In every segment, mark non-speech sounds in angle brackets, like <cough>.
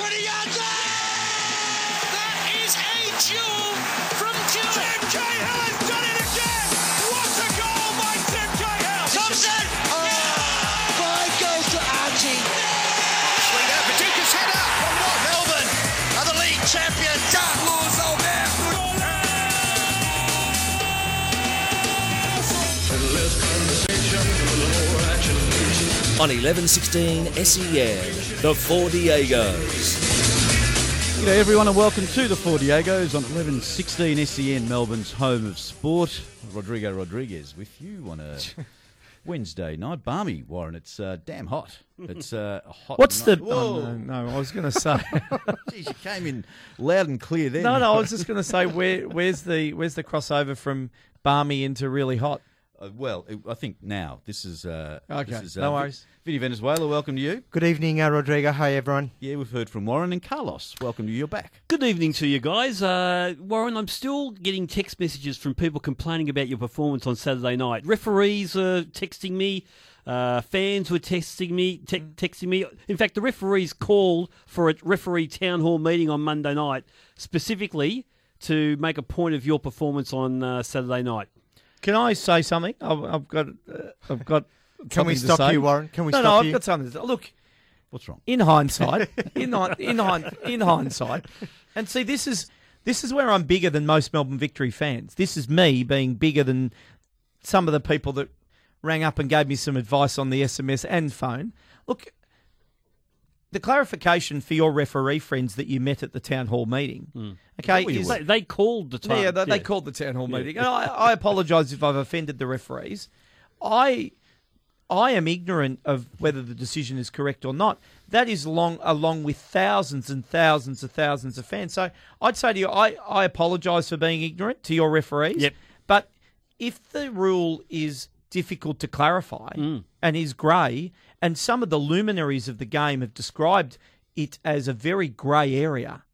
20 yards out! That is a jewel from Tim Cahill has done it again! What a goal by Tim Cahill! Thompson! Oh. Five goals to Archie. Swing out, Paducah's header! From what? Melbourne are the league champions! Carlos Alberto! on 1116 SEN, E the Four Diegos. G'day everyone and welcome to the Four Diegos on 1116 SEN, Melbourne's home of sport. Rodrigo Rodriguez with you on a <laughs> Wednesday night. Balmy, Warren. It's uh, damn hot. It's uh, a hot What's the? Oh, no, no, I was going to say. <laughs> Jeez, you came in loud and clear then. no, no, I was just going to say where, where's the where's the crossover from balmy into really hot? Uh, well, it, I think now this is. Uh, Okay, this is, uh, no Vi- worries. Vinny Venezuela, welcome to you. Good evening, uh, Rodrigo. Hi, everyone. Yeah, we've heard from Warren and Carlos. Welcome to you. You're back. Good evening to you guys. Uh, Warren, I'm still getting text messages from people complaining about your performance on Saturday night. Referees are texting me. Uh, fans were texting me, te- texting me. In fact, the referees called for a referee town hall meeting on Monday night, specifically to make a point of your performance on uh, Saturday night. Can I say something? I've, I've got uh, I've got. Can we stop say. you, Warren? Can we no, stop no, I've got something. To say. Look, What's wrong? in hindsight, <laughs> in hi- in in hindsight, and see, this is this is where I'm bigger than most Melbourne Victory fans. This is me being bigger than some of the people that rang up and gave me some advice on the SMS and phone. Look, the clarification for your referee friends that you met at the town hall meeting, hmm. okay, is, They, they called the time. yeah, they, they called the town hall meeting. And I, I <laughs> apologise if I've offended the referees. I I am ignorant of whether the decision is correct or not. That is long along with thousands and thousands of thousands of fans. So I'd say to you, I, I apologise for being ignorant to your referees. Yep. But if the rule is difficult to clarify hmm. and is grey, and some of the luminaries of the game have described it as a very grey area,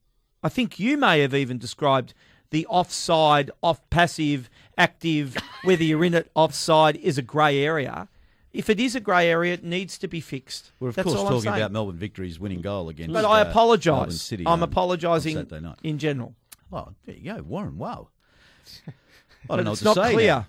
I think you may have even described the offside, off passive, active, whether you're in it offside is a grey area. If it is a grey area, it needs to be fixed. We're of That's course talking about Melbourne Victory's winning goal against. But uh, I Melbourne apologise. I'm on- apologising on Saturday night. in general. Oh, there you go, Warren. Wow. <laughs> I don't know it's what to not say clear. now.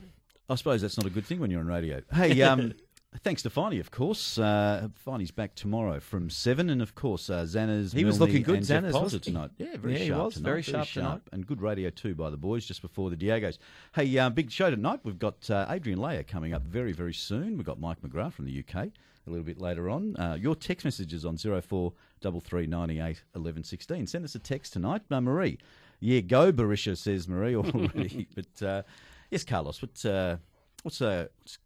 I suppose that's not a good thing when you're on radio. Hey, um, <laughs> thanks to Finey, of course. Uh, Finey's back tomorrow from seven, and of course, uh. He was Milne looking good, and Jeff Xana's, Potter wasn't he? tonight. Yeah, very Yeah, he sharp. was, tonight, very sharp tonight. and good radio too by the boys just before the Diegos. Hey, uh, big show tonight. We've got uh, Adrian Leijer coming up very, very soon. We've got Mike McGrath from the UK a little bit later on. Uh, your text messages on zero four double three ninety eight eleven sixteen. Send us a text tonight, uh, Marie. Yeah, go Berisha says Marie <laughs> already. but uh, yes, Carlos. What, uh, what's uh, what's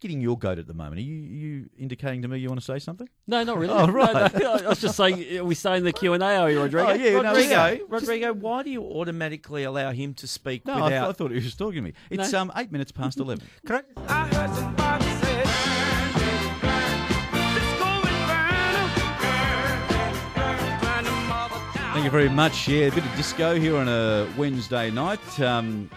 getting your goat at the moment? Are you, you indicating to me you want to say something? No, not really. Oh, right. no, I was just saying, are we saying the Q and A? Are you, Rodrigo? Oh, yeah, no, Rodrigo, yeah. Rodrigo, why do you automatically allow him to speak No, I, th- I thought he was talking to me. It's No. um eight minutes past eleven. Correct? I, Thank you very much. Yeah, a bit of disco here on a Wednesday night. Um,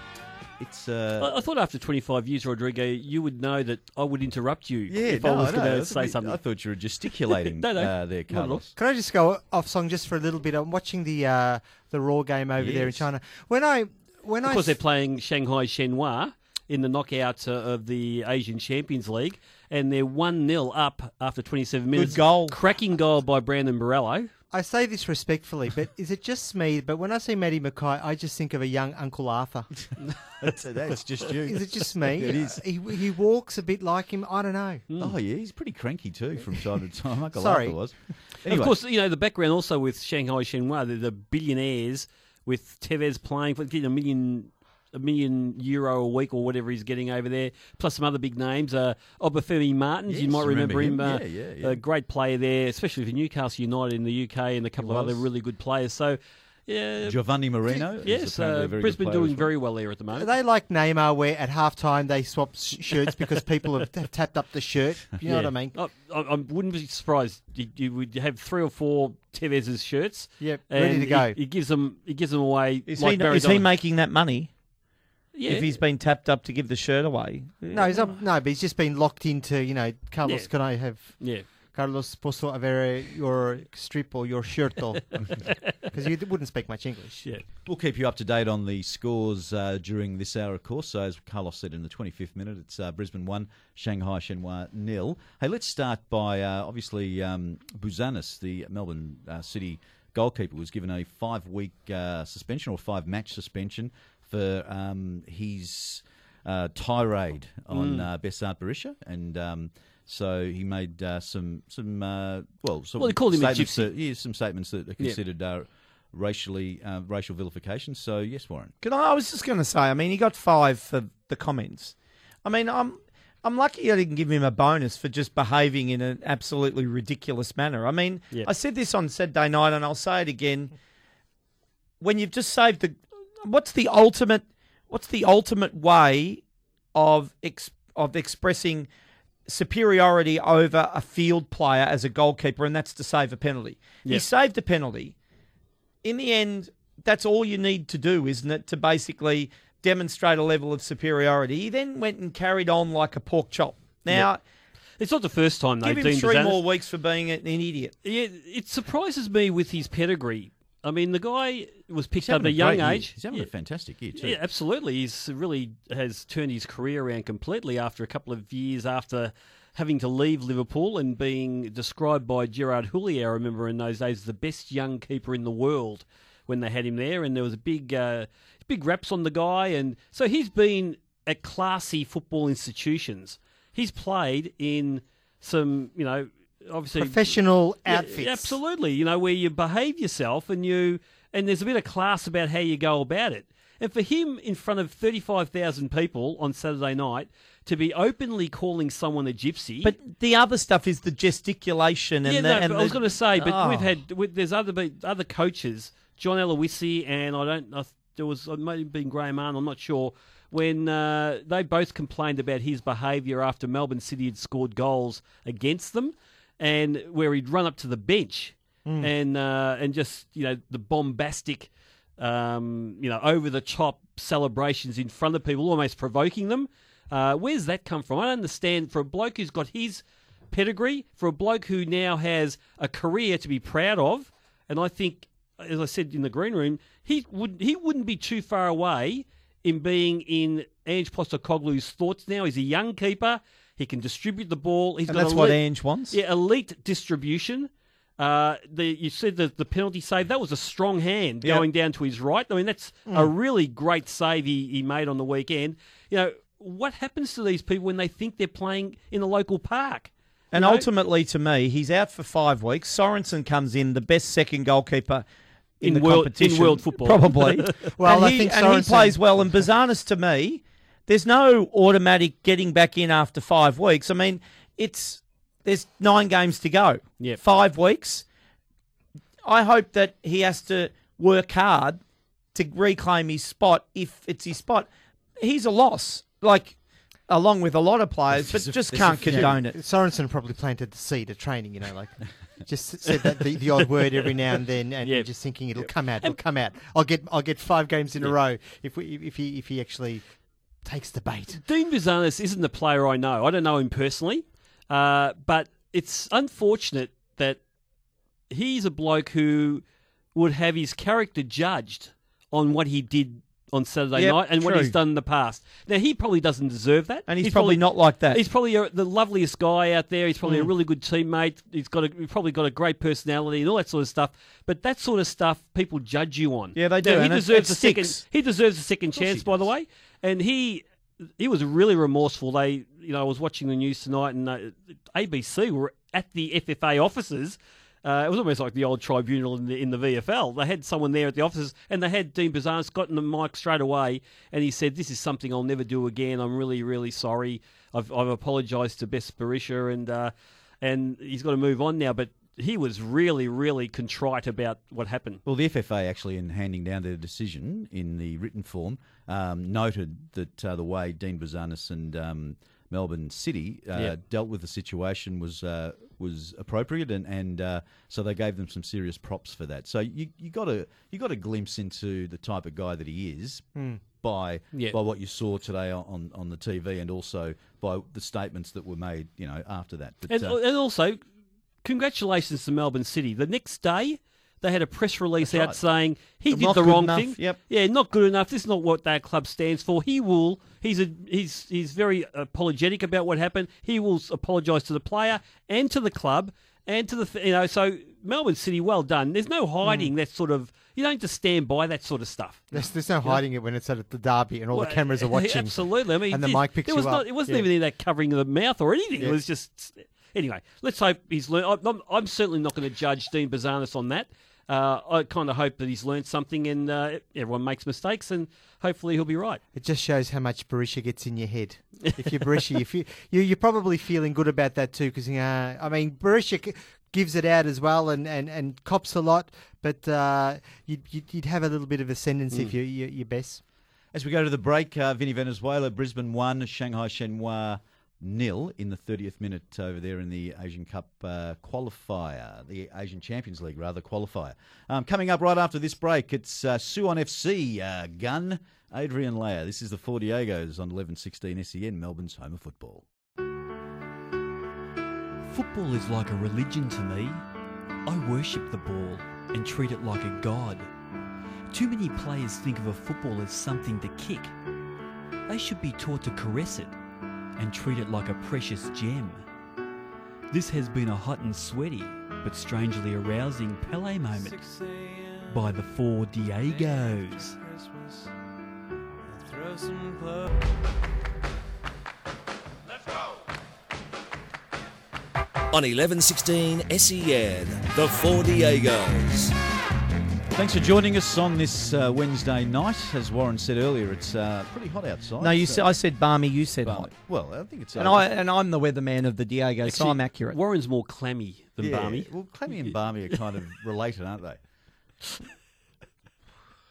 it's uh, I, I thought after 25 years, Rodrigo, you would know that I would interrupt you yeah. if no, I was going to say bit- something. I thought you were <laughs> gesticulating No, no, uh, there, not at all. Carlos. can I just go off song just for a little bit? I'm watching the uh, the Roar game over there in China. When I when I Of course, they're playing Shanghai Shenhua in the knockout uh, of the Asian Champions League, and they're 1 0 up after 27 minutes. goal. Cracking goal by Brandon Borrello. I say this respectfully, but is it just me? But when I see Matty McKay, I just think of a young Uncle Arthur. <laughs> That's, <laughs> that's just you. Is it just me? <laughs> It is. He he walks a bit like him. I don't know. Hmm. Oh yeah, he's pretty cranky too from time to time. Uncle Sorry. Arthur was. Anyway, Of course, you know, the background also with Shanghai Shenhua, they're the billionaires with Tevez playing for getting a million a million euro a week or whatever he's getting over there, plus some other big names. Uh, Obafemi Martins, you might remember, remember him. him. uh, Yeah, yeah, yeah. A great player there, especially for Newcastle United in the UK and a couple of other really good players. So, yeah, Giovanni Marino. is yes, uh, a very good Brisbane doing well. very well there at the Are moment. they like Neymar, where at halftime they swap shirts because people have t- tapped up the shirt? You know what I mean? I, I, I wouldn't be surprised. You, you would have three or four Tevez's shirts. Yep, ready to go. He, gives them. He gives them away. is like he, is he making that money Yeah. if he's been tapped up to give the shirt away? No, he's up, no, but he's just been locked into. You know, Carlos, Yeah. can I have? yeah. Carlos, posso avere your strip or your shirt? Because <laughs> you wouldn't speak much English. Yeah. We'll keep you up to date on the scores uh, during this hour, of course. So, as Carlos said in the 25th minute, it's uh, Brisbane 1, Shanghai Shenhua nil. Hey, let's start by uh, obviously um, Bouzanis, the Melbourne uh, City goalkeeper, was given a five week uh, suspension or five match suspension for um, his uh, tirade on uh, Besart Berisha. And. Um, so he made uh, some some uh, well some Well, they called him a statements gypsy. that- yeah, some statements that are considered uh, racially uh, racial vilification. So yes, Warren. Can I, I was just going to say, I mean, he got five for the comments. I mean, I'm I'm lucky I didn't give him a bonus for just behaving in an absolutely ridiculous manner. I mean, Yeah. I said this on Saturday night, and I'll say it again. When you've just saved the, what's the ultimate, what's the ultimate way of ex, of expressing superiority over a field player as a goalkeeper, and that's to save a penalty. He saved a penalty. In the end, that's all you need to do, isn't it? To basically demonstrate a level of superiority. He then went and carried on like a pork chop. Now, It's not the first time though. give him Dean three more weeks for being an, an idiot. Yeah, it surprises me with his pedigree. I mean, the guy was picked up at a young year. age. He's having yeah. a fantastic year too. Yeah, absolutely. He's really has turned his career around completely after a couple of years after having to leave Liverpool and being described by Gerard Houllier, I remember in those days, as the best young keeper in the world when they had him there. And there was a big, uh, big raps on the guy. And so he's been at classy football institutions. He's played in some, you know, obviously Professional outfits. absolutely. You know, where you behave yourself and you and there's a bit of class about how you go about it. And for him in front of 35,000 people on Saturday night to be openly calling someone a gypsy. But the other stuff is the gesticulation and yeah, the. no, and but I was going to say, but Oh. we've had we- there's other other coaches, John Aloisi and I don't know, there was it might have been Graham Arn, I'm not sure. When uh, they both complained about his behaviour after Melbourne City had scored goals against them, and where he'd run up to the bench and uh, and just you know the bombastic, um, you know over the top celebrations in front of people, almost provoking them. Uh, where's that come from? I don't understand. For a bloke who's got his pedigree, for a bloke who now has a career to be proud of, and I think, as I said in the green room, he would he wouldn't be too far away in being in Ange Postecoglou's thoughts now. He's a young keeper. He can distribute the ball. He's and got that's what elite- Ange wants. yeah, elite distribution. Uh, the you said the the penalty save that was a strong hand Yep. going down to his right. I mean that's a really great save he, he made on the weekend. You know what happens to these people when they think they're playing in a local park? And You know? ultimately, to me, he's out for five weeks. Sorensen comes in, the best second goalkeeper in, In the world- in world football. probably. <laughs> Well, and I he, think and he Sorensen- plays well. And Bouzanis, to me, there's no automatic getting back in after five weeks. I mean, it's there's nine games to go. Yeah, five weeks. I hope that he has to work hard to reclaim his spot if it's his spot. He's a loss, like along with a lot of players, but just can't condone it. Sorensen probably planted the seed of training, you know, like just said that the, the odd word every now and then, and Yeah. just thinking it'll come out, it'll come out. I'll get I'll get five games in a row if we if he if he actually takes the bait. Dean Bouzanis isn't the player I know. I don't know him personally, uh, but it's unfortunate that he's a bloke who would have his character judged on what he did on Saturday Yep, night and what true. he's done in the past. Now he probably doesn't deserve that, And he's, probably, not like that. He's probably a, the loveliest guy out there. He's probably Mm. a really good teammate. He's got a, he's probably got a great personality and all that sort of stuff. But that sort of stuff, people judge you on. Yeah, they do, Now, he deserves a second. He deserves a second chance, by the way. And he he was really remorseful. They, you know, I was watching the news tonight, and uh, ABC were at the FFA offices. Uh, it was almost like the old tribunal in the in the VFL. They had someone there at the offices, and they had Dean Bouzanis got in the mic straight away, and he said, "This is something I'll never do again. I'm really, really sorry. I've I've apologised to Bess Berisha, and uh, and he's got to move on now." But he was really, really contrite about what happened. Well, the FFA actually, in handing down their decision in the written form, um, noted that uh, the way Dean Bouzanis and um, Melbourne City uh, Yeah. dealt with the situation was uh, was appropriate, and and uh, so they gave them some serious props for that. So you you got a you got a glimpse into the type of guy that he is. By Yeah. by what you saw today on, on the TV, and also by the statements that were made, you know, after that. But And, uh, and also, congratulations to Melbourne City. The next day, they had a press release out right. saying he did the wrong enough, thing. yep. Yeah, not good enough. This is not what that club stands for. He will. He's a. He's he's very apologetic about what happened. He will apologise to the player and to the club and to the. You know, so Melbourne City, well done. There's no hiding hmm. that sort of. You don't just stand by that sort of stuff. There's, there's no hiding it when it's at the derby and all Well, the cameras are <laughs> watching. Absolutely. I mean, and the this- mic picks was you not, up. It wasn't Yeah. even of that covering of the mouth or anything. Yeah. It was just. Anyway, let's hope he's learned. I'm, I'm certainly not going to judge Dean Bouzanis on that. Uh, I kind of hope that he's learned something and uh, everyone makes mistakes and hopefully he'll be right. It just shows how much Berisha gets in your head. If you're Berisha, you feel, you, you're probably feeling good about that too, because uh, I mean Berisha c- gives it out as well and, and, and cops a lot, but uh, you'd, you'd you'd have a little bit of ascendancy Mm. if you you you're best. As we go to the break, uh, Vinny Venezuela, Brisbane 1, Shanghai Shenhua nil in the 30th minute over there in the Asian Cup uh, qualifier, the Asian Champions League, rather, qualifier. Um, coming up right after this break, it's uh, Suwon FC, uh, Gun, Adrian Leijer. This is the Four Diegos on 1116 SEN, Melbourne's home of football. Football is like a religion to me. I worship the ball and treat it like a god. Too many players think of a football as something to kick. They should be taught to caress it and treat it like a precious gem. This has been a hot and sweaty, but strangely arousing Pele moment by the four Diegos. On 1116 SEN, the Four Diegos. Thanks for joining us on this uh, Wednesday night. As Warren said earlier, it's uh, pretty hot outside. No, you so- said I said balmy. You said Balmy. hot. Well, I think it's. And I and I'm the weatherman of the Diego, so Actually, I'm accurate. Warren's more clammy than yeah, balmy. Well, clammy and balmy are kind of <laughs> related, aren't they? <laughs>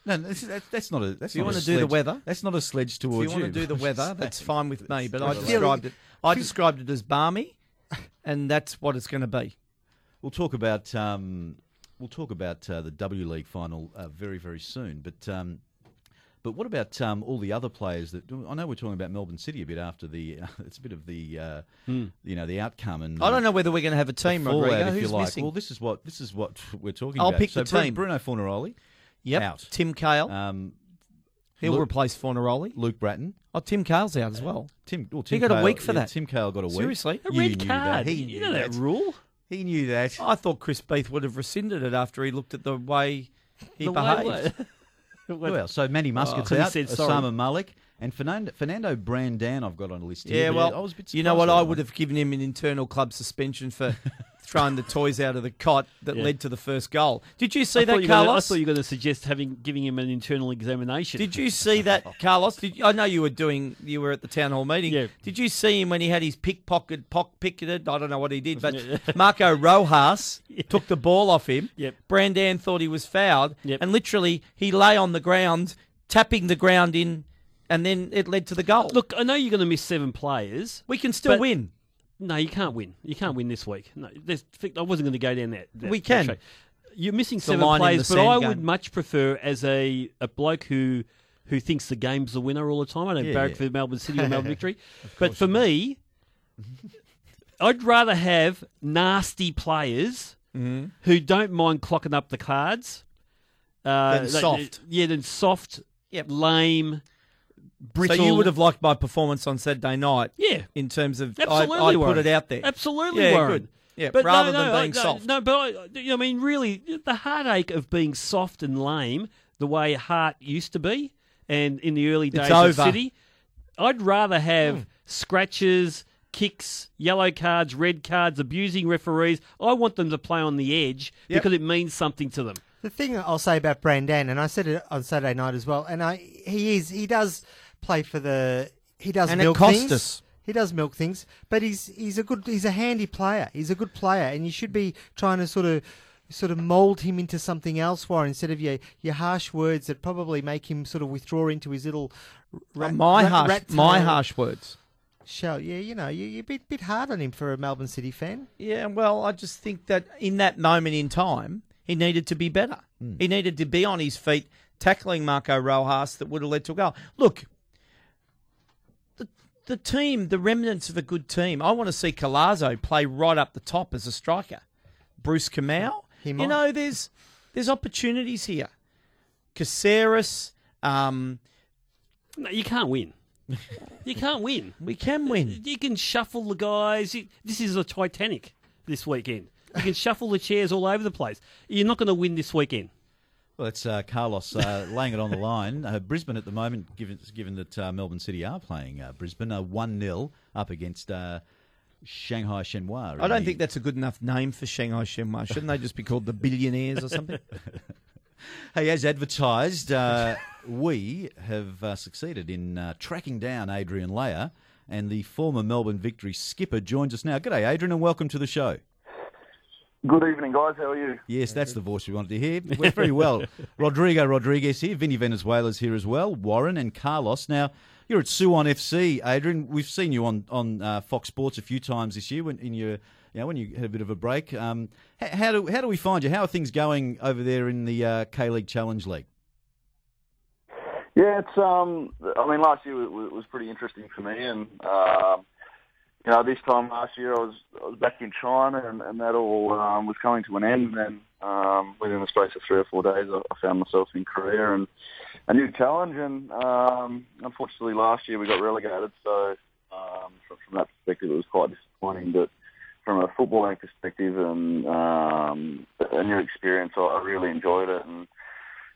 No, that's, that's not a. That's If you not a wanna do the weather- that's not a sledge towards you want to do the weather, <laughs> that's fine with me. But I described it. I described it as balmy, and that's what it's going to be. We'll talk about um, we'll talk about uh, the W League final uh, very very soon. But um, but what about um, all the other players that I know we're talking about Melbourne City a bit after the <laughs> it's a bit of the uh, you know the outcome and Hmm. I don't know whether we're going to have a team, Rodrigo. if you Who's like. missing? Well, this is what this is what we're talking about. I'll pick so the team. Bruno Fornaroli yep, out. Tim Cahill. Um, He'll Luke- replace Fornaroli. Luke Brattan. Oh, Tim Cahill's out as well. Tim, well, He Tim got a week for yeah, that. Tim Cahill got a week. Seriously? A You red knew card. He you knew know that, that. rule. He knew that. I thought Chris Beath would have rescinded it after he looked at the way he The way- behaved. <laughs> Well, so Manny Muscat's Oh, he out, said sorry. Osama Malik, and Fernando, Fernando Brandan I've got on a list here. Yeah, but well, I was a bit you know surprised what? by I that would one. have given him an internal club suspension for throwing the toys out of the cot that Yeah. led to the first goal. Did you see I that, were gonna- I Carlos? thought you were going to suggest having giving him an internal examination. Did you see that, <laughs> Carlos? Did you, I know you were doing? You were at the town hall meeting. Yeah. Did you see him when he had his pickpocket, pock picketed? I don't know what he did, but <laughs> Marco Rojas <laughs> took the ball off him. Yep. Brandan thought he was fouled, Yep. and literally he lay on the ground, tapping the ground in, and then it led to the goal. Look, I know you're going to miss seven players. we can still win. No, you can't win. You can't win this week. No, there's, I wasn't going to go down that. that We can. track. You're missing seven players, but I would much prefer as a, a bloke who who thinks the game's the winner all the time. I don't Yeah, barrack yeah. for Melbourne City or Melbourne <laughs> Victory, but for me, <laughs> I'd rather have nasty players Mm-hmm. who don't mind clocking up the cards uh, Than soft. Yeah, than soft, Yep. lame, brittle. So you would have liked my performance on Saturday night. Yeah. In terms of, Absolutely, I, I put it out there. Absolutely, Yeah, Warren. good. Yeah, but rather no, than no, being I- soft. No, but I, I mean, really, the heartache of being soft and lame, the way Heart used to be, and in the early days over. of City, I'd rather have hmm. scratches, kicks, yellow cards, red cards, abusing referees. I want them to play on the edge Yep. because it means something to them. The thing I'll say about Brandan, and I said it on Saturday night as well, and I he is he does play for the he does And it milk cost things. us. He does milk things, but he's he's a good he's a handy player. He's a good player, and you should be trying to sort of sort of mold him into something else, Warren, instead of your your harsh words that probably make him sort of withdraw into his little uh, rat, my rat- harsh, rat my harsh words. shell. Yeah, you know, you, you're a bit bit hard on him for a Melbourne City fan. Yeah, well, I just think that in that moment in time, he needed to be better. Hmm. He needed to be on his feet, tackling Marco Rojas that would have led to a goal. Look, the, the team, the remnants of a good team. I want to see Colazo play right up the top as a striker. Bruce Kamau. You know, there's there's opportunities here. Caceres, um, No, you can't win. You can't win. <laughs> we can win. You can shuffle the guys. This is a Titanic this weekend. You can shuffle the chairs all over the place. You're not going to win this weekend. Well, it's uh, Carlos uh, laying it on the <laughs> line. Uh, Brisbane at the moment, given given that uh, Melbourne City are playing uh, Brisbane, uh, one 0 up against uh, Shanghai Shenhua. I don't think that's a good enough name for Shanghai Shenhua. Shouldn't they just be called the Billionaires or something? <laughs> Hey, as advertised, uh, <laughs> we have uh, succeeded in uh, tracking down Adrian Leijer, and the former Melbourne Victory skipper joins us now. G'day, Adrian, and welcome to the show. Good evening, guys. How are you? Yes, that's the voice we wanted to hear. We're very well. <laughs> Rodrigo Rodriguez here, Vinny Venezuela's here as well, Warren and Carlos. Now, you're at Suwon FC, Adrian. We've seen you on on uh, Fox Sports a few times this year when in your you know, when you had a bit of a break. Um, h- how do how do we find you? How are things going over there in the uh, K League Challenge League? Yeah, it's um. I mean, last year was, was pretty interesting for me, and um, you know, this time last year I was I was back in China, and, and that all um, was coming to an end. And um, within the space of three or four days, I, I found myself in Korea and a new challenge. And um, unfortunately, last year we got relegated, so um, from, from that perspective, it was quite disappointing. But from a footballing perspective and um, a new experience, I, I really enjoyed it. And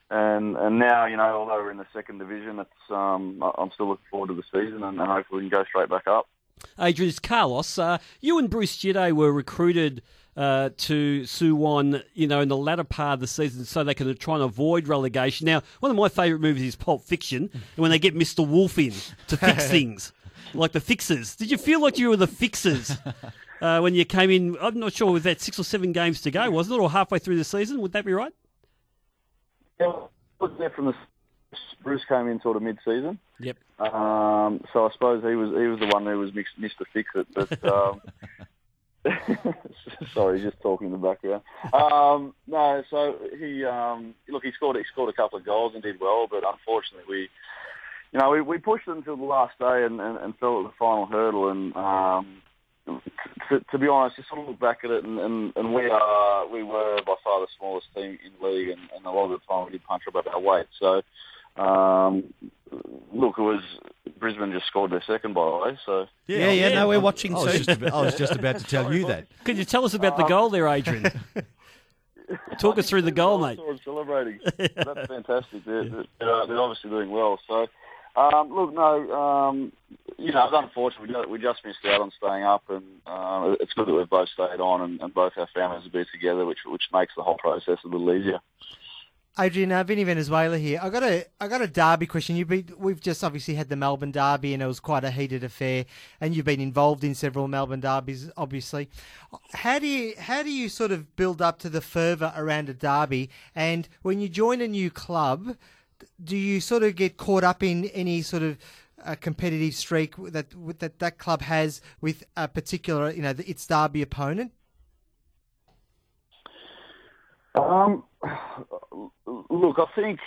and and now you know, although we're in the second division, it's um, I'm still looking forward to the season, and, and hopefully we can go straight back up. Adrian, it's Carlos. Uh, you and Bruce Djite were recruited uh, to Suwon, you know, in the latter part of the season so they can try and avoid relegation. Now, one of my favourite movies is Pulp Fiction, and when they get Mr. Wolf in to fix <laughs> things, like the fixers. Did you feel like you were the fixers <laughs> uh, when you came in? I'm not sure, was that six or seven games to go, wasn't it, or halfway through the season? Would that be right? Yeah, I was there from the Bruce came in sort of mid-season. Yep. Um, so I suppose he was he was the one who was mixed, Mr. Fix It. But <laughs> um, <laughs> sorry, just talking in the background. Um, no, so he um, look he scored he scored a couple of goals and did well, but unfortunately we. You know, we, we pushed them until the last day and, and, and fell at the final hurdle. And um, to, to be honest, just sort of look back at it, and, and, and we are we were by far the smallest team in the league, and, and a lot of the time we did punch above our weight. So, um, look, it was Brisbane just scored their second, by the way. So Yeah, yeah, no, we're watching I was, too. just about, I was just about to tell you that. <laughs> Could you tell us about the goal there, Adrian? <laughs> Talk us through the goal, mate. I was celebrating. <laughs> That's fantastic. They're, they're, they're obviously doing well. So, um, look, no, um, you know, it's unfortunate. We just, we just missed out on staying up, and uh, it's good that we've both stayed on, and, and both our families have been together, which which makes the whole process a little easier. Adrian, Vinny Venezuela here. I got a I got a derby question. You've been, we've just obviously had the Melbourne derby, and it was quite a heated affair. And you've been involved in several Melbourne derbies, obviously. How do you how do you sort of build up to the fervour around a derby? And when you join a new club, do you sort of get caught up in any sort of uh, competitive streak that that that club has with a particular you know its derby opponent? Um, look, I think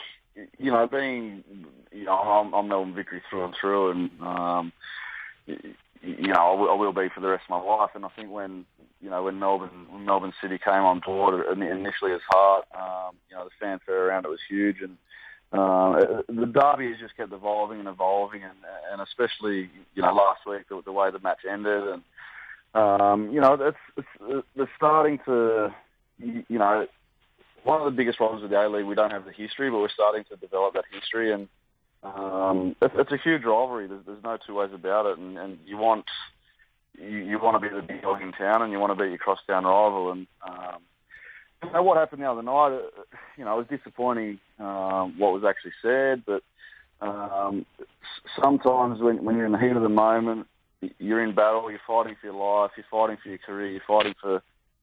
you know, being you know, I'm, I'm Melbourne Victory through and through, and um, you know, I will, be for the rest of my life. And I think when you know when Melbourne when Melbourne City came on board, initially as Heart, um, you know, the fanfare around it was huge, and uh, the derby has just kept evolving and evolving, and and especially you know last week the, the way the match ended, and um, you know it's, it's they're starting to you know one of the biggest problems with the A League, we don't have the history, but we're starting to develop that history, and um, it's, it's a huge rivalry. There's, there's no two ways about it, and, and you want you, you want to be the big dog in town, and you want to beat your crosstown rival. And um, you know what happened the other night? uh, You know, it was disappointing um, what was actually said, but um, sometimes when, when you're in the heat of the moment, you're in battle. You're fighting for your life. You're fighting for your career. You're fighting for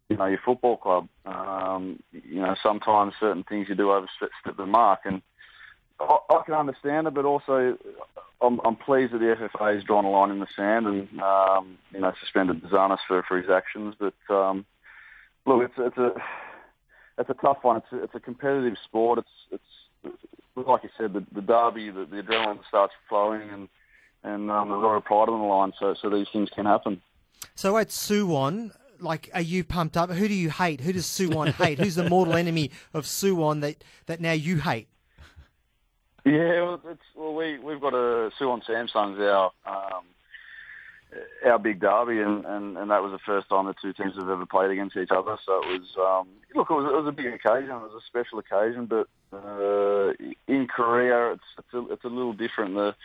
you know, your football club. Um, you know, sometimes certain things you do overstep the mark, and I, I can understand it, but also I'm, I'm pleased that the FFA has drawn a line in the sand and um, you know suspended Zanis for, for his actions. But um, look, it's it's a it's a tough one. It's a, it's a competitive sport. It's it's like you said, the, the derby, the, the adrenaline starts flowing, and and um, there's a lot of pride on the line, so so these things can happen. So at Suwon, like, are you pumped up? Who do you hate? Who does Suwon hate? Who's the mortal <laughs> enemy of Suwon that, that now you hate? Yeah, well, it's, well we we've got a Suwon Samsung's our um, our big derby, and, and, and that was the first time the two teams have ever played against each other. So it was um, look, it was, it was a big occasion. It was a special occasion, but uh, in Korea, it's it's a, it's a little different. The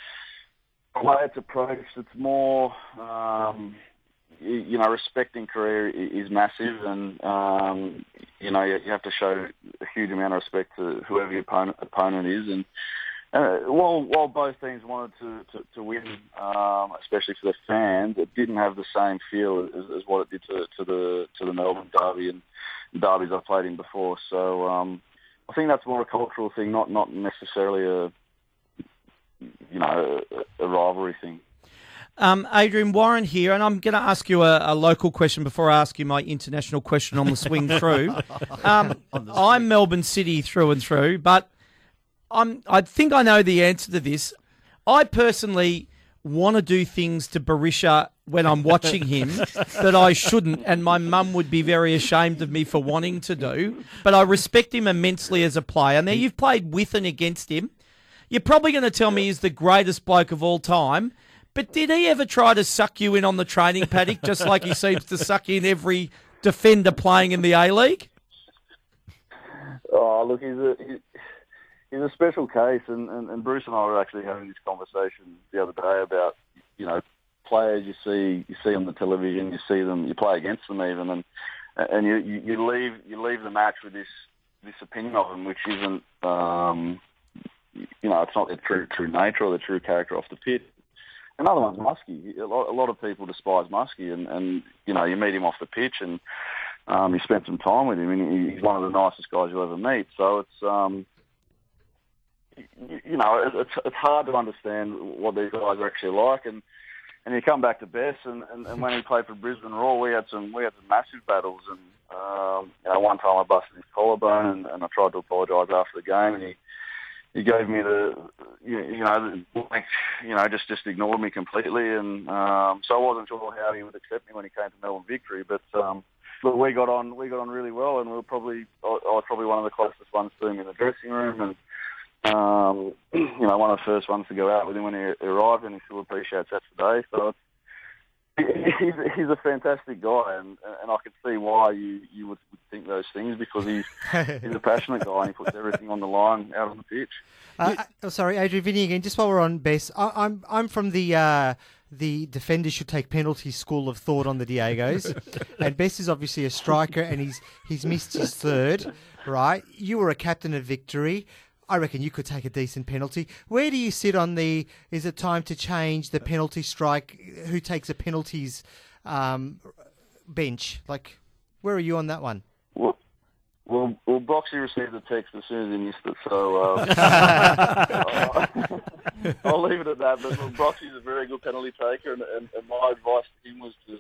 way it's approached, it's more. Um, you, know, respecting i- is massive, and um, you know you, you have to show a huge amount of respect to whoever your opponent, opponent is, and uh, while while both teams wanted to to, to win, um, especially for the fans, it didn't have the same feel as, as what it did to, to the to the Melbourne derby and derbies I've played in before. So um, I think that's more a cultural thing, not not necessarily a you know a, a rivalry thing. Um, Adrian Warren here, and I'm going to ask you a, a local question before I ask you my international question on the swing <laughs> through. Um, I'm Melbourne City through and through, but I'm, I think I know the answer to this. I personally want to do things to Berisha when I'm watching him <laughs> that I shouldn't, and my mum would be very ashamed of me for wanting to do. But I respect him immensely as a player. Now, you've played with and against him. You're probably going to tell me he's the greatest bloke of all time. But did he ever try to suck you in on the training paddock, just like he seems to suck in every defender playing in the A League? Oh, look, he's a he, he's a special case, and, and, and Bruce and I were actually having this conversation the other day about you know players you see you see on the television, you see them, you play against them even, and and you you, leave you leave the match with this this opinion of them, which isn't um, you know it's not their true true nature or their true character off the pitch. Another one's Muskie. A lot, a lot of people despise Muskie, and, and you know you meet him off the pitch, and um, you spend some time with him, and he- he's one of the nicest guys you'll ever meet. So it's um, you, you know it's it's hard to understand what these guys are actually like, and and you come back to Bess, and, and, and when he played for Brisbane Roar, we had some we had some massive battles, and um, you know one time I busted his collarbone, and, and I tried to apologise after the game, and he he gave me the you, know like, you know just just ignored me completely, and um, so I wasn't sure how he would accept me when he came to Melbourne Victory, but. Um, Look, we got on. We got on really well, and we were probably. I I was probably one of the closest ones to him in the dressing room, and um, <clears throat> you know, one of the first ones to go out with him when he arrived, and he still appreciates that today. So it's, <laughs> he's, he's a fantastic guy, and and I can see why you you would think those things because he's <laughs> he's a passionate guy and he puts everything on the line out on the pitch. Uh, uh, oh, sorry, Adrian Vinny again. Just while we're on Bess, I, I'm I'm from the uh, the defenders should take penalties school of thought on the Diegos, <laughs> and Bess is obviously a striker, and he's he's missed his third. Right, you were a captain of victory. I reckon you could take a decent penalty. Where do you sit on the? Is it time to change the penalty strike? Who takes a penalties um, bench? Like, where are you on that one? Well, well, well, Broxy received the text as soon as he missed it, so uh, <laughs> <laughs> I'll leave it at that. But look, Broxy's a very good penalty taker, and, and, and my advice to him was to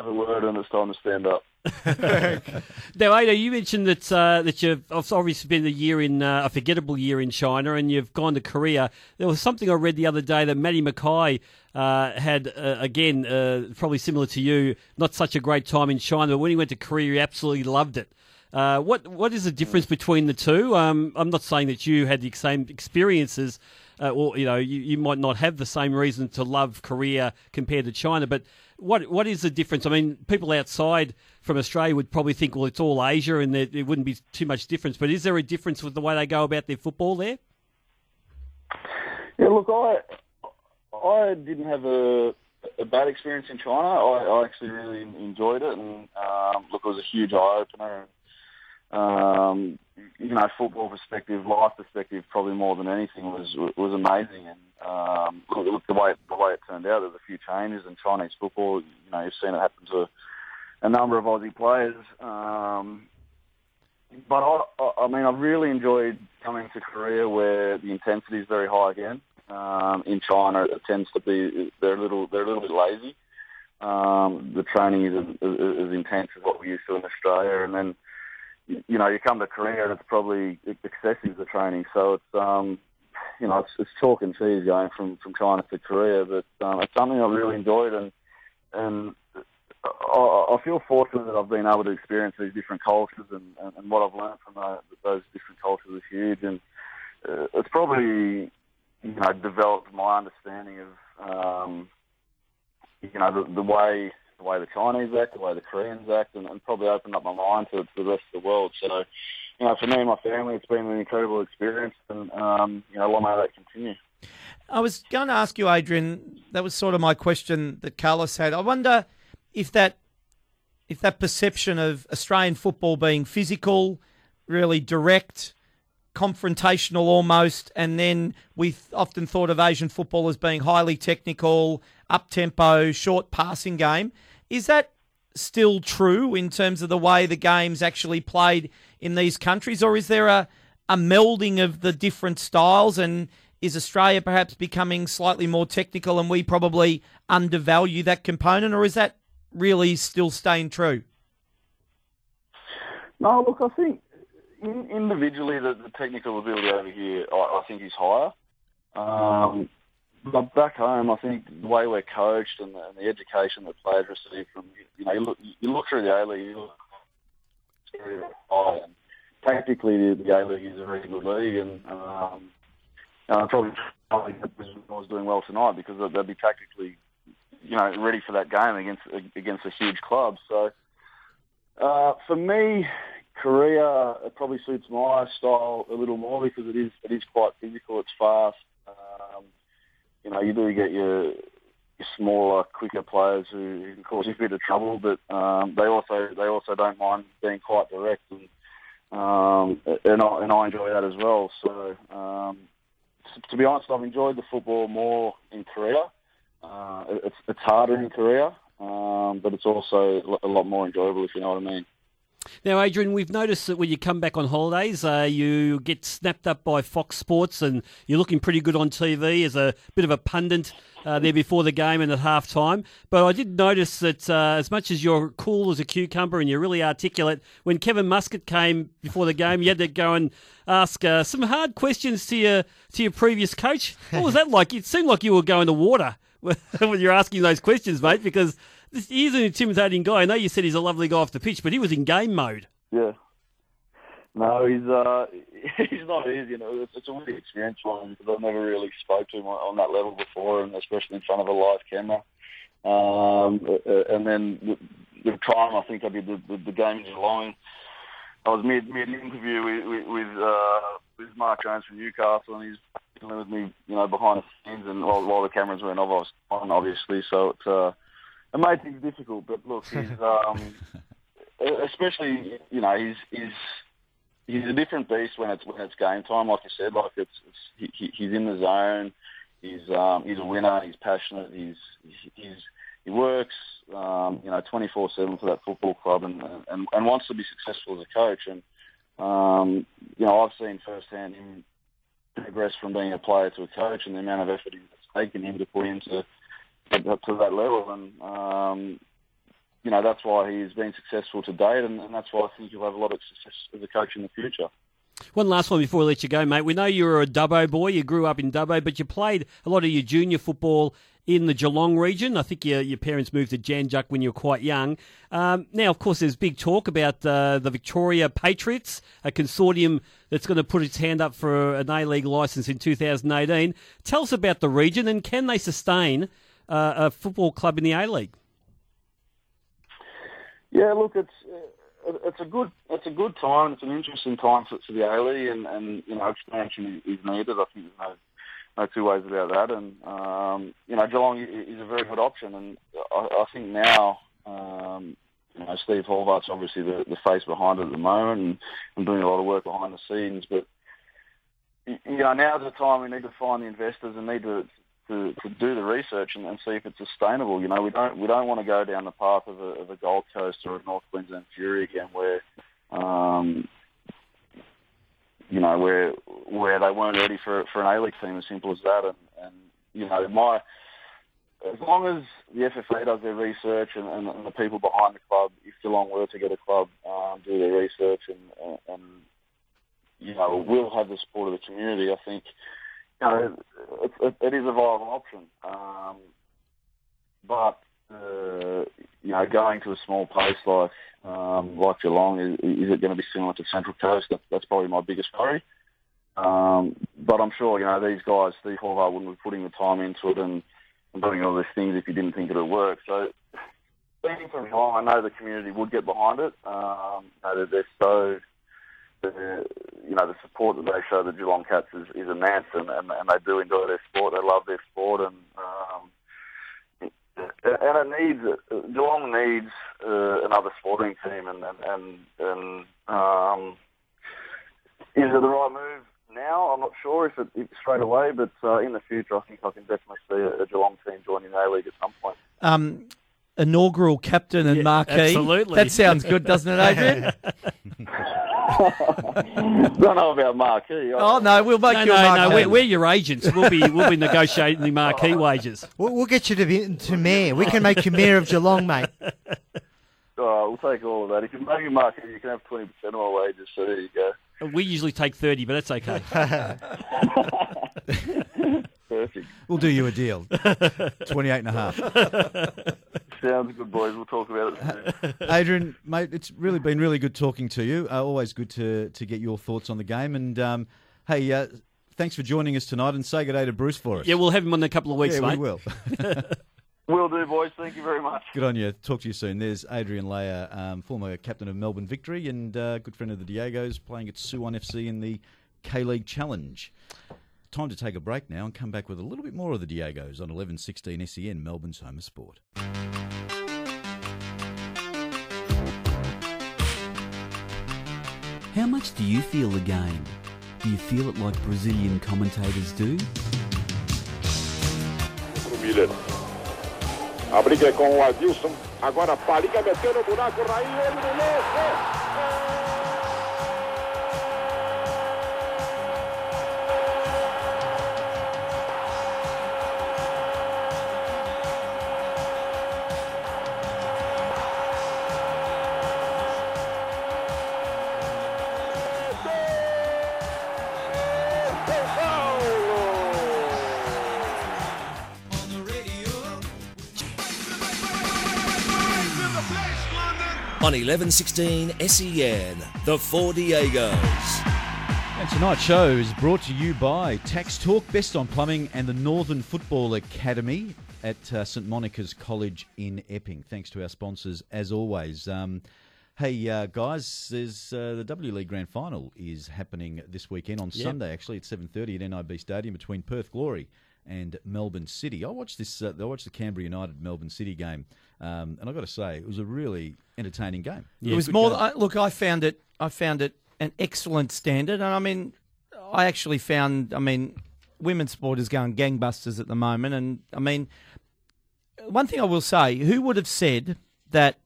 have a word, and it's time to stand up. <laughs> Now, Ada, you mentioned that uh, that you've obviously spent a year in uh, a forgettable year in China, and you've gone to Korea. There was something I read the other day that Matty McKay uh, had uh, again, uh, probably similar to you, not such a great time in China, but when he went to Korea, he absolutely loved it. Uh, what what is the difference between the two? Um, I'm not saying that you had the same experiences, uh, or you know, you, you might not have the same reason to love Korea compared to China, but what what is the difference? I mean, people outside from Australia would probably think, well, it's all Asia, and there, there wouldn't be too much difference. But is there a difference with the way they go about their football there? Yeah, look, I I didn't have a, a bad experience in China. I, I actually really enjoyed it, and um, look, it was a huge eye opener. Um, you know, football perspective, life perspective, probably more than anything was was amazing. And um, look, the way the way it turned out, there's a few changes in Chinese football. You know, you've seen it happen to a number of Aussie players. Um, but I, I, I mean, I've really enjoyed coming to Korea where the intensity is very high again. Um, in China, it tends to be they're a little they're a little bit lazy. Um, the training isn't as, as intense as what we used to in Australia, and then you know you come to Korea and it's probably excessive the training. So it's um, you know it's, it's chalk and cheese going from from China to Korea, but um, it's something I've really enjoyed and and I, I feel fortunate that I've been able to experience these different cultures, and, and, and what I've learned from those, those different cultures is huge. And uh, it's probably you know developed my understanding of um, you know the, the way the way the Chinese act, the way the Koreans act, and, and probably opened up my mind to, to the rest of the world. So, you know, for me and my family, it's been an incredible experience, and um, you know, long may that continue. I was going to ask you, Adrian. That was sort of my question that Carlos had. I wonder if that if that perception of Australian football being physical, really direct, confrontational almost, and then we often thought of Asian football as being highly technical, up tempo, short passing game. Is that still true in terms of the way the game's actually played in these countries, or is there a, a melding of the different styles and is Australia perhaps becoming slightly more technical and we probably undervalue that component, or is that really still staying true? No, look, I think in, individually the, the, technical ability over here, I, I think is higher. Um, but back home, I think the way we're coached and the, and the education that players receive from you know you look you look through the A League, you look tactically the, the A League is a very good league, and um, uh, probably was doing well tonight because they'd be tactically you know ready for that game against against a huge club. So uh, for me, Korea it probably suits my style a little more because it is it is quite physical. It's fast. You know, you do get your, your smaller, quicker players who, who can cause you a bit of trouble, but um, they also they also don't mind being quite direct, and um, and, I, and I enjoy that as well. So um, to be honest, I've enjoyed the football more in Korea. Uh, it's it's harder in Korea, um, but it's also a lot more enjoyable if you know what I mean. Now, Adrian, we've noticed that when you come back on holidays, uh, you get snapped up by Fox Sports and you're looking pretty good on TV as a bit of a pundit uh, there before the game and at half time. But I did notice that uh, as much as you're cool as a cucumber and you're really articulate, when Kevin Muscat came before the game, you had to go and ask uh, some hard questions to your, to your previous coach. What was that <laughs> like? It seemed like you were going to water <laughs> when you're asking those questions, mate, because he's an intimidating guy. I know you said he's a lovely guy off the pitch, but he was in game mode. Yeah. No, he's uh, <laughs> he's not easy. You know, it's, it's a weird experience for him because I've never really spoke to him on, that level before, and especially in front of a live camera. Um, and then the, the time I think I did the, the, the game in Geelong, I was mid mid interview with with, uh, with Mark Jones from Newcastle, and he's dealing with me, you know, behind the scenes, and while, while the cameras were in, I was on, obviously. So it's uh, it made things difficult. But look, he's <laughs> um, especially you know he's he's he's a different beast when it's when it's game time. Like you said, like it's, it's he, he's in the zone. He's um, he's a winner. He's passionate. He's he's he works um, you know 24 seven for that football club and, and and wants to be successful as a coach. And um, you know I've seen firsthand him progress from being a player to a coach and the amount of effort it's taken him to put into to that level. And um, you know that's why he's been successful to date, and, and that's why I think he'll have a lot of success as a coach in the future. One last one before we let you go, mate. We know you were a Dubbo boy. You grew up in Dubbo, but you played a lot of your junior football in the Geelong region. I think your, your parents moved to Jan Juc when you were quite young. Um, now, of course, there's big talk about uh, the Victoria Patriots, a consortium that's going to put its hand up for an A League licence in 2018. Tell us about the region and can they sustain uh, a football club in the A League? Yeah, look, it's uh, it's a good it's a good time. It's an interesting time for, for the A League, and, and you know expansion is, needed. I think there's no no two ways about that. And um, you know Geelong is a very good option, and I, I think now. Um, you know, Steve Horvath's obviously the, the face behind it at the moment and, and doing a lot of work behind the scenes. But you know, now's the time we need to find the investors and need to to, to do the research and, and see if it's sustainable. You know, we don't we don't want to go down the path of a, of a Gold Coast or a North Queensland Fury again, where um, you know where where they weren't ready for for an A League team, as simple as that. And, and you know, my as long as the FFA does their research and, and, the people behind the club, if Geelong were to get a club, um, do their research and, and you know will have the support of the community, I think know, it, it, it is a viable option. Um, but uh, you know, going to a small place like um, like Geelong, is, is it going to be similar to Central Coast? That, that's probably my biggest worry. Um, but I'm sure, you know, these guys, Steve Horvath wouldn't be putting the time into it and, and doing all these things if he didn't think it would work. So, being from Geelong, I know the community would get behind it. Um, you know, they're so, they're, you know, the support that they show the Geelong Cats is, is immense, and, and, and they do enjoy their sport. They love their sport, and um, and it needs Geelong needs uh, another sporting team, and and and, and um, is it the right move now? I'm not sure if it, if straight away, but uh, in the future, I think I can definitely see a, a Geelong team joining the A League at some point. Um, inaugural captain and Yeah, marquee. absolutely. That sounds good, doesn't it, Adrian? <laughs> Don't know about marquee. oh no, we'll make No, you a no, marquee. no. We're, we're your agents. We'll be we'll be negotiating the marquee wages. <laughs> We'll, we'll get you to be to mayor. We can make you mayor of Geelong, mate. Oh, we'll take all of that. If you make a marquee, you can have 20% of my wages. So there you go. We usually take thirty, but that's okay. <laughs> Perfect. We'll do you a deal. 28 and a half. <laughs> Sounds good, boys. We'll talk about it soon. <laughs> Adrian, mate, it's really been really good talking to you. Uh, always good to, to get your thoughts on the game. And um, hey, uh, thanks for joining us tonight and say good day to Bruce for us. Yeah, we'll have him on in a couple of weeks, yeah, mate. we will. <laughs> Will do, boys. Thank you very much. Good on you. Talk to you soon. There's Adrian Leijer, um, former captain of Melbourne Victory and uh, good friend of the Diegos, playing at Suwon FC in the K League Challenge. Time to take a break now and come back with a little bit more of the Diegos on 1116 SEN, Melbourne's home of sport. How much do you feel the game? Do you feel it like Brazilian commentators do? pro Miller. A briga é com o Adilson. Agora Paliga meteu no buraco, Raí, ele no lance. On 1116 SEN, the Four Diegos. And tonight's show is brought to you by Tax Talk, Best on Plumbing, and the Northern Football Academy at uh, St Monica's College in Epping. Thanks to our sponsors, as always. Um, hey, uh, guys, there's uh, the W League Grand Final is happening this weekend on Yep. Sunday. Actually, at 7:30 at NIB Stadium between Perth Glory and Melbourne City. I watched this. Uh, I watched the Canberra United Melbourne City game, um, and I've got to say, it was a really entertaining game. it was more. I, look, I found it. I found it an excellent standard, and I mean, I actually found. I mean, women's sport is going gangbusters at the moment, and I mean, one thing I will say: who would have said that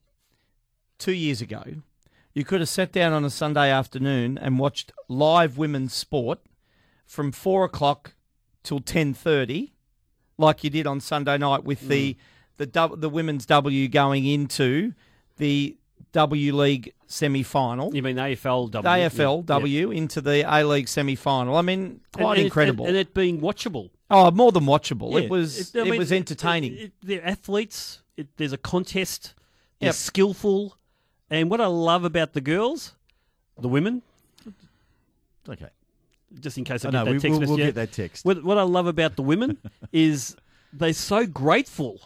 two years ago? You could have sat down on a Sunday afternoon and watched live women's sport from four o'clock till ten thirty, like you did on Sunday night with the mm. the the women's W going into the W League semi final. You mean AFL The W? AFL W into the A League semi final. I mean, quite And- and- incredible. And, and it being watchable. oh, more than watchable. Yeah. It was. I It, mean, was entertaining. it- it- they're athletes. It, there's a contest. They're Yep. skillful. And what I love about the girls, the women, Okay. Just in case I I get know, that we- text we'll- message. we'll get that text. What, what I love about the women <laughs> is they're so grateful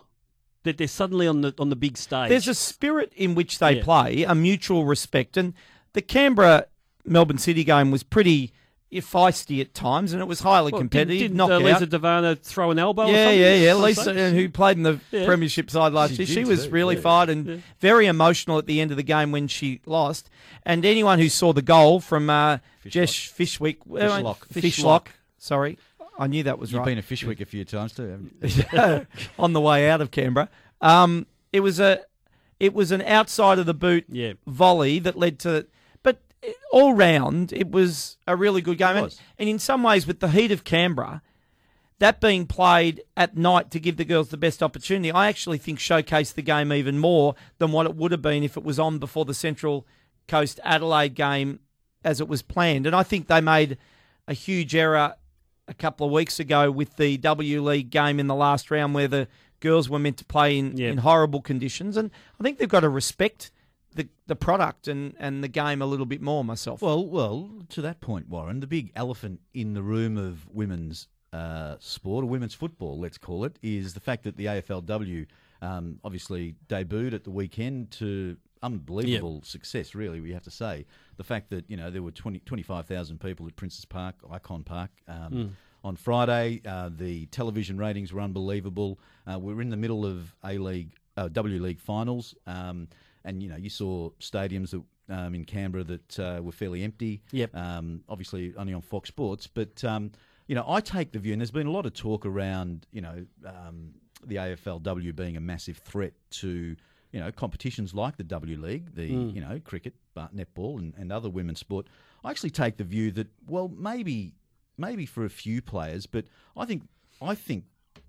that they're suddenly on the on the big stage. There's a spirit in which they Yeah. play, a mutual respect, and the Canberra Melbourne City game was pretty feisty at times, and it was highly Well, competitive. Didn't, uh, Lisa De Vanna throw an elbow? or Yeah, something yeah, yeah. Lisa, stage? uh, who played in the Yeah. Premiership side last She year, she was too, really yeah. fired and very emotional at the end of the game when she lost. And anyone who saw the goal from uh, Jess Fishwick, uh, Fishlock. Fishlock, sorry, I knew that was You've right. been a Fishwick a few times too, haven't you? <laughs> on the way out of Canberra. Um, it was a, it was an outside of the boot Yeah. volley that led to, but all round it was a really good game. And, and in some ways, with the heat of Canberra, that being played at night to give the girls the best opportunity, I actually think showcased the game even more than what it would have been if it was on before the Central Coast Adelaide game as it was planned. And I think they made a huge error a couple of weeks ago with the W League game in the last round where the girls were meant to play in, Yeah. in horrible conditions, and I think they've got to respect the the product and, and the game a little bit more. Myself, Well, well, to that point, Warren, the big elephant in the room of women's uh, sport, or women's football, let's call it, is the fact that the AFLW um, obviously debuted at the weekend to unbelievable success, really, we have to say. The fact that, you know, there were 20, 25,000 people at Princes Park, Ikon Park, um, Mm. on Friday. Uh, the television ratings were unbelievable. Uh, we're in the middle of A League, uh, W League finals, um, and you know you saw stadiums that, um, in Canberra that uh, were fairly empty. Yep. Um, obviously only on Fox Sports, but um, you know I take the view, and there's been a lot of talk around you know um, the AFLW being a massive threat to. You know, competitions like the W League, the Mm. you know cricket, but netball, and, and other women's sport. I actually take the view that well, maybe maybe for a few players, but I think I think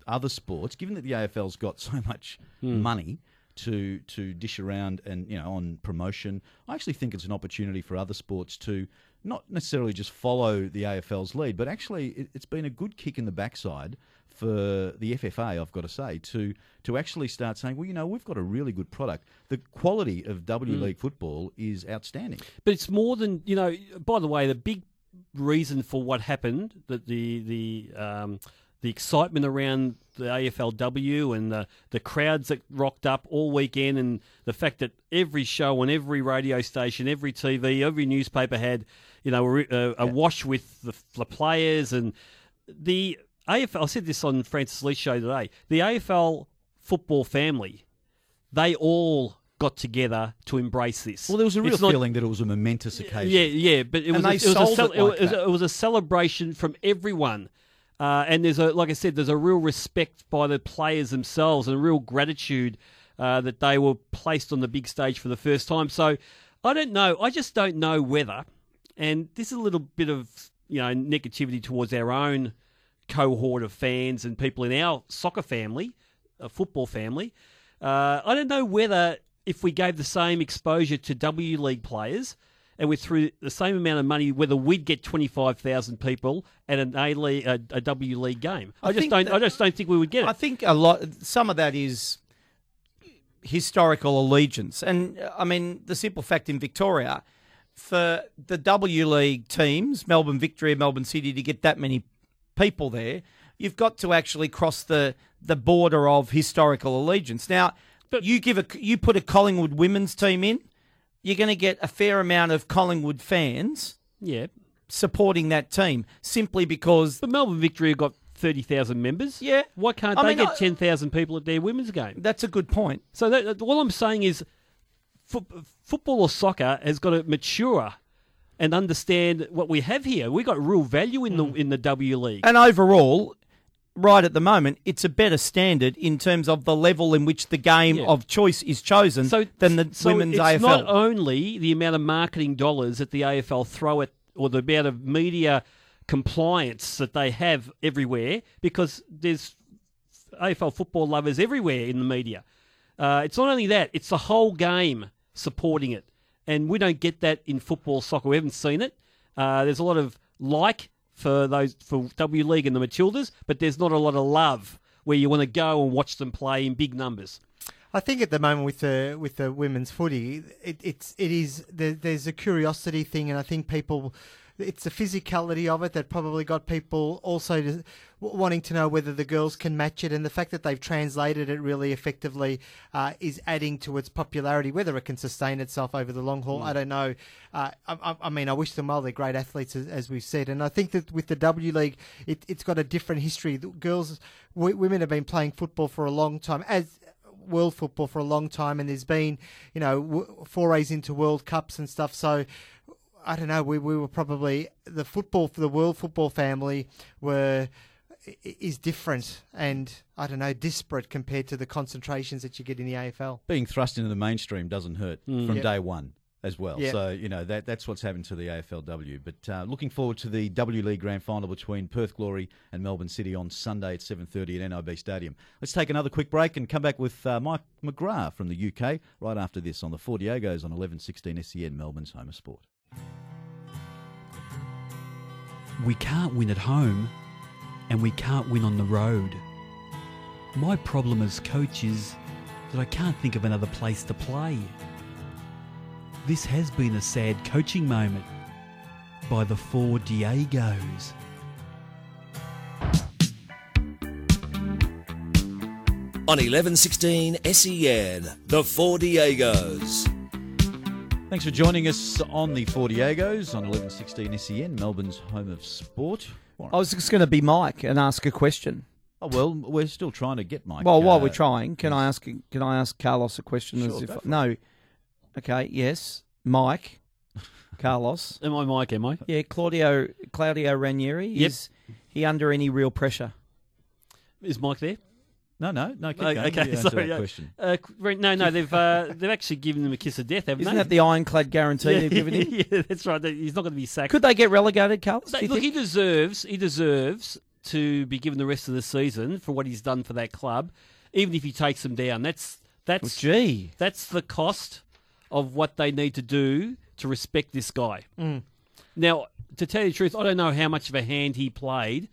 other sports, given that the AFL's got <laughs> so much Hmm. money to to dish around and you know on promotion, I actually think it's an opportunity for other sports to not necessarily just follow the AFL's lead, but actually it, it's been a good kick in the backside for the FFA, I've got to say, to to actually start saying, well, you know, we've got a really good product. The quality of W Hmm. League football is outstanding. But it's more than you know. By the way, the big reason for what happened, that the the um, the excitement around the AFLW and the the crowds that rocked up all weekend, and the fact that every show on every radio station, every TV, every newspaper had, you know, a, a, awash with the, the players and the AFL. I said this on Francis Lee's show today. The AFL football family, they all got together to embrace this. Well, there was a real It's not- feeling that it was a momentous occasion. yeah, yeah, but it was, a, it, was a it was, it was a celebration from everyone. Uh, and there's a, like I said, there's a real respect by the players themselves and a real gratitude uh, that they were placed on the big stage for the first time. So I don't know. I just don't know whether, and this is a little bit of you know negativity towards our own cohort of fans and people in our soccer family, a football family. Uh, I don't know whether if we gave the same exposure to W League players and we threw the same amount of money, whether we'd get twenty five thousand people at an A League, a, a W League game. I, I just don't. that- I just don't think we would get it. I think a lot. Some of that is historical allegiance, and I mean the simple fact in Victoria, for the W League teams, Melbourne Victory, and Melbourne City, to get that many people there, you've got to actually cross the the border of historical allegiance. Now, you give a you put a Collingwood women's team in, you're going to get a fair amount of Collingwood fans. Yeah. Supporting that team simply because. But Melbourne Victory have got thirty thousand members. Yeah. Why can't I they mean, get I- ten thousand people at their women's game? That's a good point. So that, that- all I'm saying is, fo- football or soccer has got to mature and understand what we have here. We got real value in the hmm. in the W League. And overall, right at the moment, it's a better standard in terms of the level in which the game Yeah. of choice is chosen than the So women's it's AFL. not only the amount of marketing dollars that the AFL throw at, or the amount of media compliance that they have everywhere, because there's AFL football lovers everywhere in the media. Uh, it's not only that; it's the whole game supporting it, and we don't get that in football, soccer. We haven't seen it. Uh, there's a lot of like for those for W League and the Matildas, but there's not a lot of love where you want to go and watch them play in big numbers. I think at the moment with the with the women's footy, it, it's it is there, there's a curiosity thing, and I think people, it's the physicality of it that probably got people also to, wanting to know whether the girls can match it, and the fact that they've translated it really effectively uh, is adding to its popularity. Whether it can sustain itself over the long haul, I don't know. Uh, I, I- I mean, I wish them well. They're great athletes, as, as we've said, and I think that with the W League, it, it's got a different history. The girls, w- women have been playing football for a long time, as world football for a long time, and there's been, you know, w- forays into World Cups and stuff. So, I don't know. We we were probably the football for the world football family were is different and I don't know disparate compared to the concentrations that you get in the AFL. being thrust into the mainstream doesn't hurt Mm. from Yep. day one as well. Yeah. So you know that that's what's happened to the AFLW. But uh, looking forward to the W League Grand Final between Perth Glory and Melbourne City on Sunday at seven thirty at NIB Stadium. Let's take another quick break and come back with uh, Mike McGrath from the UK right after this on the Four Diegos on eleven sixteen SEN Melbourne's home of sport. We can't win at home, and we can't win on the road. My problem as coach is that I can't think of another place to play. This has been a sad coaching moment by the four Diegos. On 1116 SEN, the Four Diegos. Thanks for joining us on the Four Diegos on 1116 SEN, Melbourne's home of sport. I was just going to be Mike and ask a question. Oh well, we're still trying to get Mike. Well, while uh, we're trying, can I ask can I ask Carlos a question? Sure, as if go it. no, okay, yes, Mike, <laughs> Carlos. Am I Mike? Am I? Yeah, Claudio Claudio Ranieri. Yep. Is he under any real pressure? Is Mike there? No, no, no. Keep going. okay, You sorry. that uh, question. Uh, no, no, they've uh, <laughs> they've actually given him a kiss of death, haven't Isn't they? that the ironclad guarantee yeah, they've given him? <laughs> yeah, that's right. He's not going to be sacked. Could they get relegated, Carlos? They- look, think? he deserves he deserves to be given the rest of the season for what he's done for that club, even if he takes them down. That's that's Well, gee. that's the cost of what they need to do to respect this guy. Mm. Now, to tell you the truth, I don't know how much of a hand he played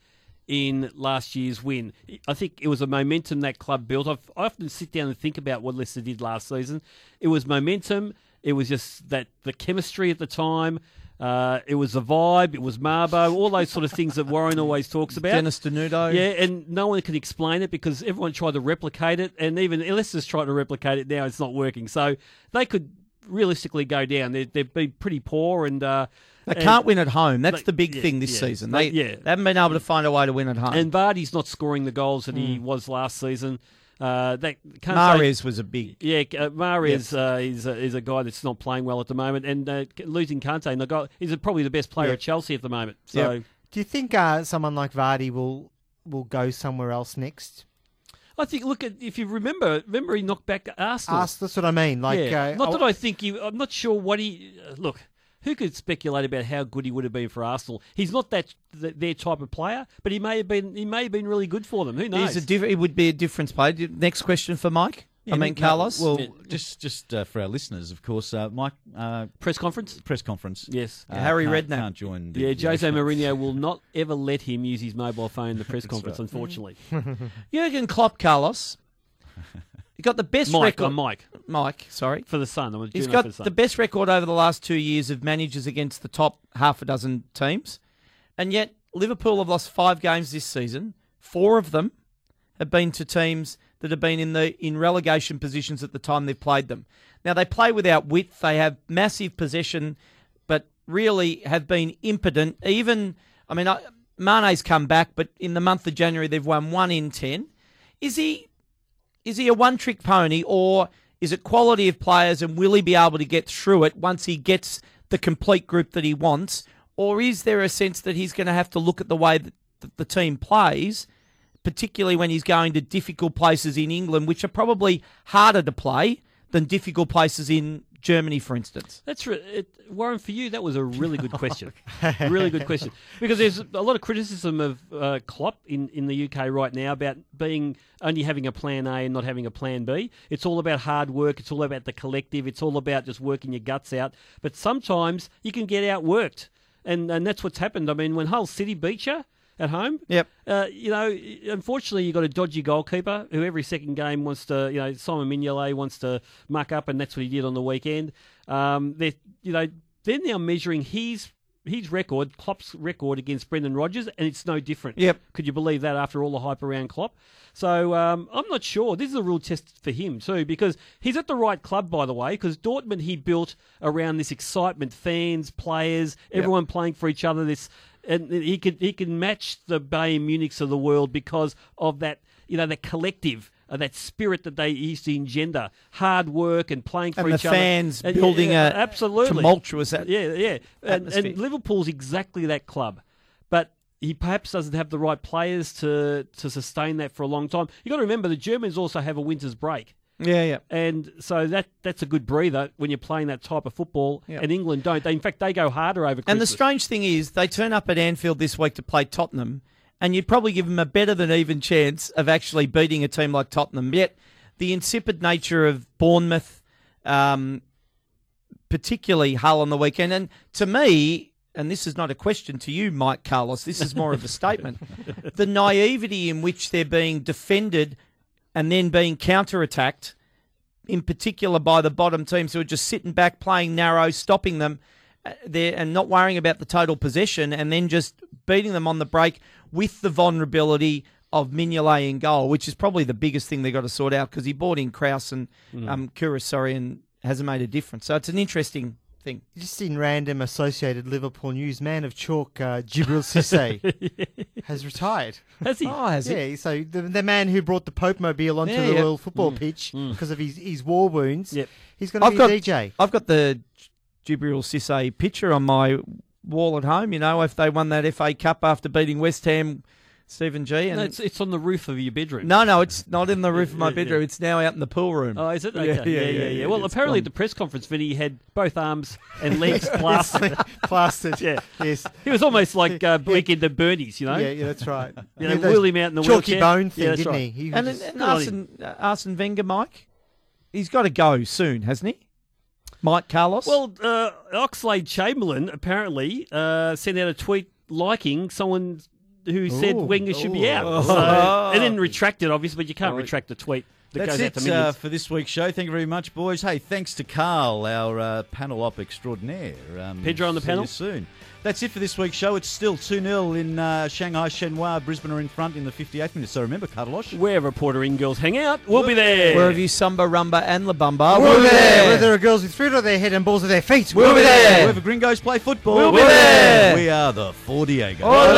in last year's win. I think it was a momentum that club built. I've, I often sit down and think about what Leicester did last season. It was momentum. It was just that the chemistry at the time. Uh, it was the vibe. It was Mabo. All those sort of things that Warren always talks about. Dennis Denuto. Yeah, and no one can explain it because everyone tried to replicate it, and even Leicester's trying to replicate it now. It's not working. So they could realistically go down. They, they've been pretty poor, and uh, They and- can't win at home. That's They- the big yeah, thing this yeah. season. They- They, yeah. they haven't been able to find a way to win at home. And Vardy's not scoring the goals that Hmm. he was last season. Uh, that Kante- Mahrez was a big. Yeah, uh, Mahrez uh, is, a, is a guy that's not playing well at the moment, and uh, losing Kante, and the guy, he's probably the best player Yeah. at Chelsea at the moment. So Yeah. Do you think uh, someone like Vardy will will go somewhere else next? I think, look at if you remember, remember he knocked back Arsenal. Ask, that's what I mean. Like, yeah. uh, not that I- I think he. I'm not sure what he. Uh, look, who could speculate about how good he would have been for Arsenal? He's not that th- their type of player, but he may have been. He may have been really good for them. Who knows? He's a diff- it would be a difference player. Next question for Mike. Yeah, I mean, no, Carlos. Well, just just uh, for our listeners, of course, uh, Mike. Uh, press conference. Press conference. Yes. Uh, Harry can't, Redknapp. can't join. The, Yeah, the- Jose Mourinho will not ever let him use his mobile phone in the press <laughs> conference. right. Unfortunately, <laughs> Jurgen Klopp, Carlos. <laughs> He got the best Mike, record. I'm Mike. Mike, sorry. for the Sun. I'm He's got the, the best record over the last two years of managers against the top half a dozen teams. And yet, Liverpool have lost five games this season. Four of them have been to teams that have been in the in relegation positions at the time they've played them. Now, they play without width. They have massive possession, but really have been impotent. Even, I mean, I, Mane's come back, but in the month of January, they've won one in ten. Is he is he a one trick pony or is it quality of players and will he be able to get through it once he gets the complete group that he wants? Or is there a sense that he's going to have to look at the way that the- the team plays, particularly when he's going to difficult places in England, which are probably harder to play than difficult places in Germany, for instance? That's re- it, Warren. For you, that was a really good <laughs> question. really good question because there's a lot of criticism of uh, Klopp in, in the UK right now about being only having a plan A and not having a plan B. It's all about hard work. It's all about the collective. It's all about just working your guts out. But sometimes you can get outworked, and and that's what's happened. I mean, when Hull City beat you at home, Yep. uh, you know, unfortunately, you've got a dodgy goalkeeper who every second game wants to, you know, Simon Mignolet wants to muck up, and that's what he did on the weekend. Um, they're, you know, they're now measuring his his record, Klopp's record against Brendan Rodgers, and it's no different. Yep. Could you believe that after all the hype around Klopp? So um, I'm not sure. This is a real test for him too, because he's at the right club, by the way. Because Dortmund he built around this excitement, fans, players, everyone playing for each other. This and he can he can match the Bayern Munichs of the world because of that you know that collective. Uh, that spirit that they used to engender, hard work and playing for And each other, fans And, building yeah, a absolutely tumultuous at- yeah, yeah. And, and Liverpool's exactly that club, but he perhaps doesn't have the right players to to sustain that for a long time. You got to remember the Germans also have a winter's break. Yeah, yeah. And so that that's a good breather when you're playing that type of football. Yeah. And England don't. They, in fact, they go harder over. And the strange thing is, they turn up at Anfield this week to play Tottenham, and you'd probably give them a better than even chance of actually beating a team like Tottenham. Yet, the insipid nature of Bournemouth, um, particularly Hull on the weekend, and to me, and this is not a question to you, Mike Carlos, this is more of a statement. <laughs> the naivety in which they're being defended and then being counter-attacked, in particular by the bottom teams who are just sitting back, playing narrow, stopping them uh, there, and not worrying about the total possession, and then just beating them on the break with the vulnerability of Mignolet in goal, which is probably the biggest thing they've got to sort out because he bought in Kraus and um, Karius, sorry, and hasn't made a difference. So it's an interesting thing. <laughs> Just in random associated Liverpool news, man of chalk, uh, Djibril Cisse <laughs> has retired. Has he? Oh, has it? Yeah, so the, the man who brought the Pope Mobile onto Yeah, the yeah. Royal Football pitch because of his, his war wounds, Yep. he's going to I've be got a DJ. I've got the Djibril Cisse picture on my wall at home. You know, if they won that FA Cup after beating West Ham, Stephen G. And No, it's, it's on the roof of your bedroom. no, no, it's not in the roof of my <laughs> Yeah, yeah. bedroom. It's now out in the pool room. Oh, is it? Yeah, Okay. yeah, Yeah, yeah, yeah, yeah. yeah, Well, it's apparently at the press conference, Vinny had both arms and legs <laughs> plastered. <laughs> Plastered. Yeah. Yes. He was almost like uh, weekend at Bernie's, you know? Yeah, yeah, that's right. You know, Yeah, wheel him out in the chalky wheelchair. bone Yeah, thing, that's didn't right. he? he and was- and Arsene, uh, Arsene Wenger, Mike, he's got to go soon, hasn't he? Mike Carlos. Well, uh, Oxlade Chamberlain apparently uh, sent out a tweet liking someone who said. Wenger should be out. So, oh. they didn't retract it, obviously, but you can't retract a tweet that That's goes out it to uh, for this week's show. Thank you very much, boys. Hey, thanks to Carl, our uh, panel op extraordinaire. Um, Pedro on the see panel. You soon. That's it for this week's show. It's still 2 0 in uh, Shanghai Shenhua. Brisbane are in front in the 58th minute. So remember, Carlos. Wherever Porter in girls hang out, we'll be there. Where have you Samba, Rumba, and La Bamba? We'll be there. Whether there are girls with fruit on their head and balls on their feet, We'll be there. Wherever gringos play football. We'll be there. We are the Four Diego. Ole!